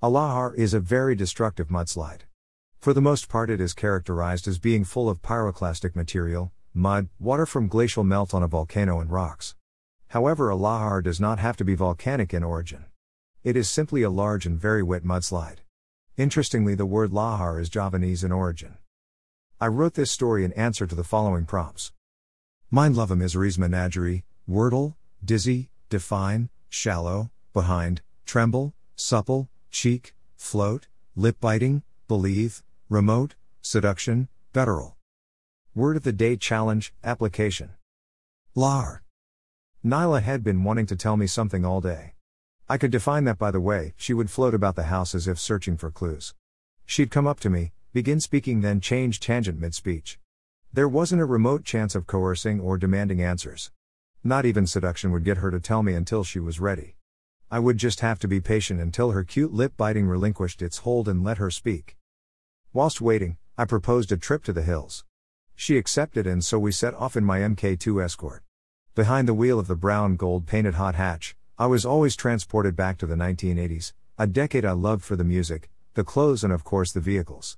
A lahar is a very destructive mudslide. For the most part, it is characterized as being full of pyroclastic material, mud, water from glacial melt on a volcano, and rocks. However, a lahar does not have to be volcanic in origin. It is simply a large and very wet mudslide. Interestingly, the word lahar is Javanese in origin. I wrote this story in answer to the following prompts. Mindlovemisery's Menagerie, wordle, dizzy, define, shallow, behind, tremble, supple, cheek, float, lip biting, believe, remote, seduction, guttural. Word of the day challenge, application. Lahar. Nyla had been wanting to tell me something all day. I could define that by the way, she would float about the house as if searching for clues. She'd come up to me, begin speaking, then change tangent mid speech. There wasn't a remote chance of coercing or demanding answers. Not even seduction would get her to tell me until she was ready. I would just have to be patient until her cute lip biting relinquished its hold and let her speak. Whilst waiting, I proposed a trip to the hills. She accepted, and so we set off in my MK2 Escort. Behind the wheel of the brown gold painted hot hatch, I was always transported back to the 1980s, a decade I loved for the music, the clothes, and of course the vehicles.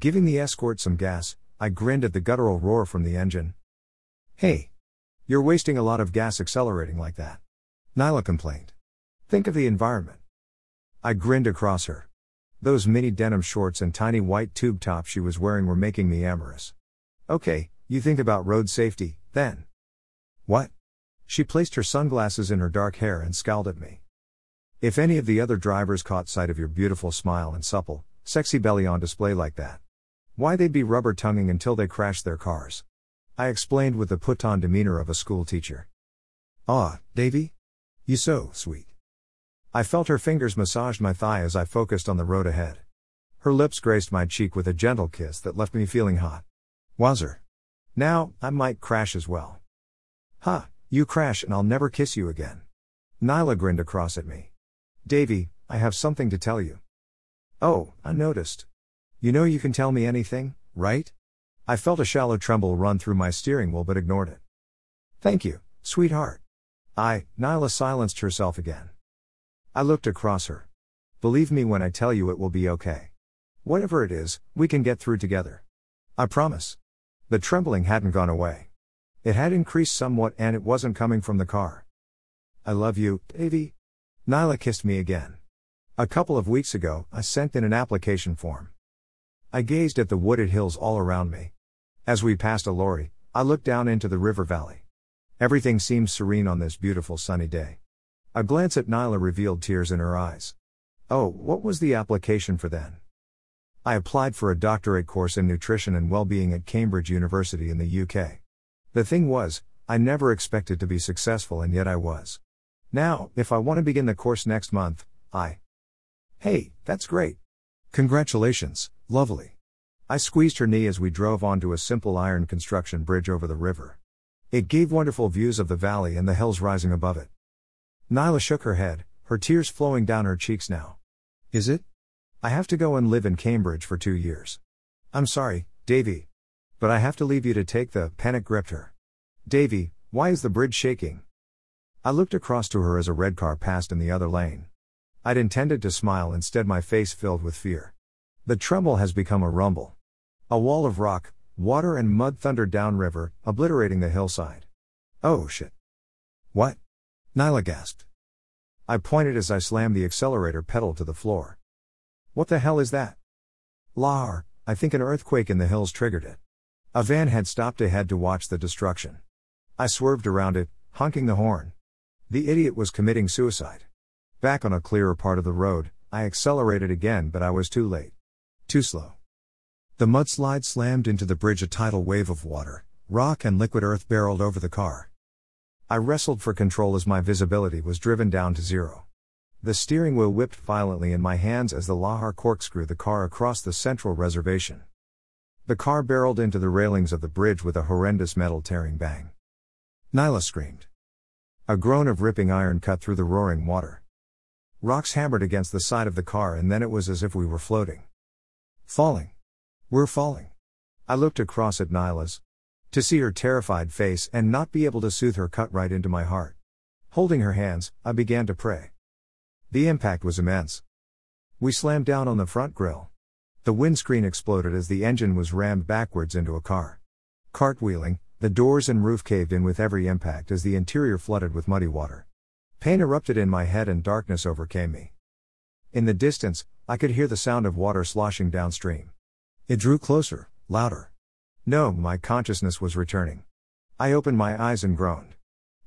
Giving the Escort some gas, I grinned at the guttural roar from the engine. Hey! You're wasting a lot of gas accelerating like that. Nyla complained. Think of the environment. I grinned across her. Those mini denim shorts and tiny white tube top she was wearing were making me amorous. Okay, you think about road safety, then. What? She placed her sunglasses in her dark hair and scowled at me. If any of the other drivers caught sight of your beautiful smile and supple, sexy belly on display like that, why they'd be rubber tonguing until they crashed their cars. I explained with the put on demeanor of a school teacher. Ah, Davy? You so sweet. I felt her fingers massaged my thigh as I focused on the road ahead. Her lips graced my cheek with a gentle kiss that left me feeling hot. Wazzer. Now, I might crash as well. Ha, huh, you crash and I'll never kiss you again. Nyla grinned across at me. Davy, I have something to tell you. Oh, I noticed. You know you can tell me anything, right? I felt a shallow tremble run through my steering wheel but ignored it. Thank you, sweetheart. I, Nyla silenced herself again. I looked across her. Believe me when I tell you it will be okay. Whatever it is, we can get through together. I promise. The trembling hadn't gone away. It had increased somewhat and it wasn't coming from the car. I love you, Davy. Nyla kissed me again. A couple of weeks ago, I sent in an application form. I gazed at the wooded hills all around me. As we passed a lorry, I looked down into the river valley. Everything seemed serene on this beautiful sunny day. A glance at Nyla revealed tears in her eyes. Oh, what was the application for then? I applied for a doctorate course in nutrition and well-being at Cambridge University in the UK. The thing was, I never expected to be successful and yet I was. Now, if I want to begin the course next month, I. Hey, that's great. Congratulations, lovely. I squeezed her knee as we drove onto a simple iron construction bridge over the river. It gave wonderful views of the valley and the hills rising above it. Nyla shook her head, her tears flowing down her cheeks now. Is it? I have to go and live in Cambridge for two years. I'm sorry, Davy. But I have to leave you to take the panic gripped her. Davy, why is the bridge shaking? I looked across to her as a red car passed in the other lane. I'd intended to smile, instead, my face filled with fear. The tremble has become a rumble. A wall of rock, water, and mud thundered downriver, obliterating the hillside. Oh shit. What? Nyla gasped. I pointed as I slammed the accelerator pedal to the floor. What the hell is that? Lahar, I think an earthquake in the hills triggered it. A van had stopped ahead to watch the destruction. I swerved around it, honking the horn. The idiot was committing suicide. Back on a clearer part of the road, I accelerated again, but I was too late. Too slow. The mudslide slammed into the bridge, a tidal wave of water, rock, and liquid earth barreled over the car. I wrestled for control as my visibility was driven down to zero. The steering wheel whipped violently in my hands as the Lahar corkscrew the car across the central reservation. The car barreled into the railings of the bridge with a horrendous metal tearing bang. Nyla screamed. A groan of ripping iron cut through the roaring water. Rocks hammered against the side of the car, and then it was as if we were floating. Falling. We're falling. I looked across at Nyla's, to see her terrified face and not be able to soothe her cut right into my heart. Holding her hands, I began to pray. The impact was immense. We slammed down on the front grille. The windscreen exploded as the engine was rammed backwards into a car. Cartwheeling, the doors and roof caved in with every impact as the interior flooded with muddy water. Pain erupted in my head and darkness overcame me. In the distance, I could hear the sound of water sloshing downstream. It drew closer, louder. No, my consciousness was returning. I opened my eyes and groaned.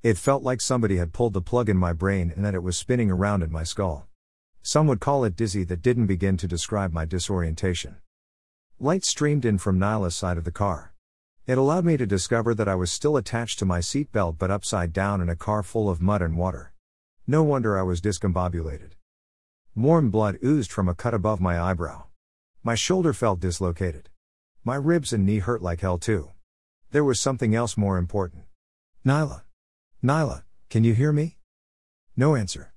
It felt like somebody had pulled the plug in my brain and that it was spinning around in my skull. Some would call it dizzy, that didn't begin to describe my disorientation. Light streamed in from Nyla's side of the car. It allowed me to discover that I was still attached to my seatbelt but upside down in a car full of mud and water. No wonder I was discombobulated. Warm blood oozed from a cut above my eyebrow. My shoulder felt dislocated. My ribs and knee hurt like hell too. There was something else more important. Nyla. Nyla, can you hear me? No answer.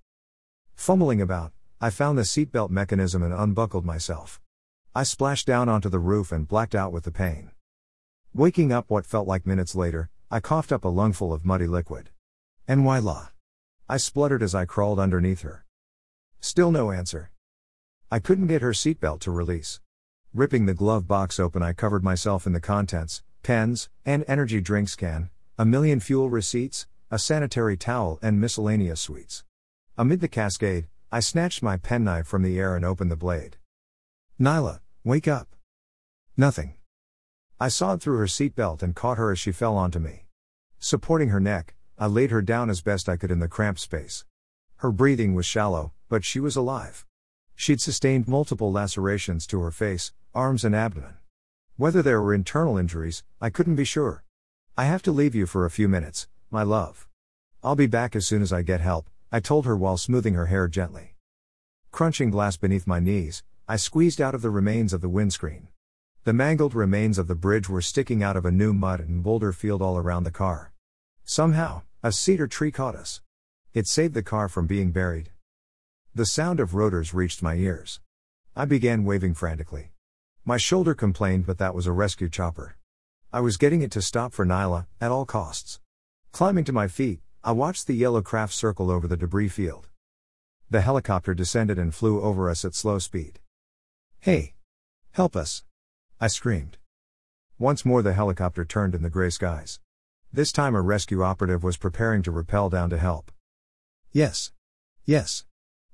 Fumbling about, I found the seatbelt mechanism and unbuckled myself. I splashed down onto the roof and blacked out with the pain. Waking up what felt like minutes later, I coughed up a lungful of muddy liquid. And Nyla? I spluttered as I crawled underneath her. Still no answer. I couldn't get her seatbelt to release. Ripping the glove box open, I covered myself in the contents pens, and energy drinks can, a million fuel receipts, a sanitary towel, and miscellaneous sweets. Amid the cascade, I snatched my penknife from the air and opened the blade. Nyla, wake up. Nothing. I sawed through her seatbelt and caught her as she fell onto me. Supporting her neck, I laid her down as best I could in the cramped space. Her breathing was shallow, but she was alive. She'd sustained multiple lacerations to her face, arms, and abdomen. Whether there were internal injuries, I couldn't be sure. I have to leave you for a few minutes, my love. I'll be back as soon as I get help, I told her while smoothing her hair gently. Crunching glass beneath my knees, I squeezed out of the remains of the windscreen. The mangled remains of the bridge were sticking out of a new mud and boulder field all around the car. Somehow, a cedar tree caught us. It saved the car from being buried. The sound of rotors reached my ears. I began waving frantically. My shoulder complained, but that was a rescue chopper. I was getting it to stop for Nyla, at all costs. Climbing to my feet, I watched the yellow craft circle over the debris field. The helicopter descended and flew over us at slow speed. Hey! Help us! I screamed. Once more the helicopter turned in the gray skies. This time a rescue operative was preparing to rappel down to help. Yes. Yes.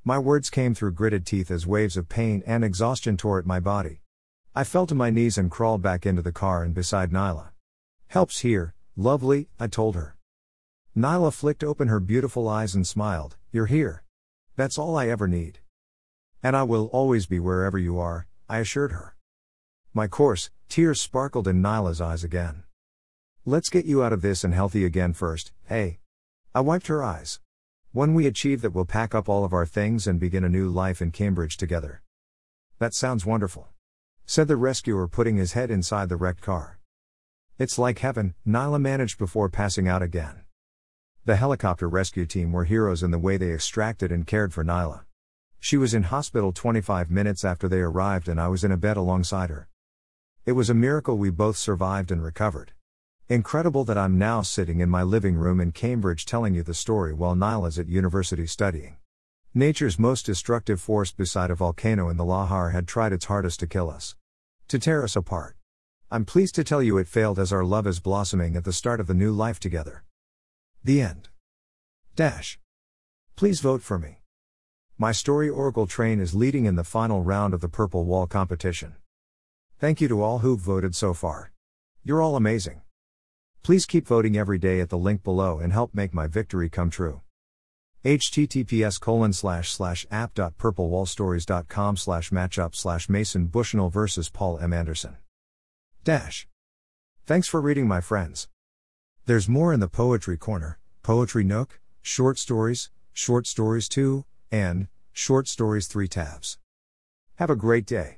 My words came through gritted teeth as waves of pain and exhaustion tore at my body. I fell to my knees and crawled back into the car and beside Nyla. Help's here, lovely, I told her. Nyla flicked open her beautiful eyes and smiled, You're here. That's all I ever need. And I will always be wherever you are, I assured her. My course, tears sparkled in Nyla's eyes again. Let's get you out of this and healthy again first, hey? I wiped her eyes. When we achieve that, we'll pack up all of our things and begin a new life in Cambridge together. That sounds wonderful. Said the rescuer, putting his head inside the wrecked car. It's like heaven, Nyla managed before passing out again. The helicopter rescue team were heroes in the way they extracted and cared for Nyla. She was in hospital 25 minutes after they arrived, and I was in a bed alongside her. It was a miracle we both survived and recovered. Incredible that I'm now sitting in my living room in Cambridge telling you the story while Nyla's at university studying. Nature's most destructive force beside a volcano in the Lahar had tried its hardest to kill us. To tear us apart. I'm pleased to tell you it failed as our love is blossoming at the start of the new life together. The end. Dash. Please vote for me. My story Oracle Train is leading in the final round of the Purple Wall competition. Thank you to all who've voted so far. You're all amazing. Please keep voting every day at the link below and help make my victory come true. Https colon slash slash app.purplewallstories.com slash matchup slash Mason Bushnell versus Paul M. Anderson. Dash. Thanks for reading my friends. There's more in the Poetry Corner, Poetry Nook, Short Stories, Short Stories 2, and Short Stories 3 tabs. Have a great day.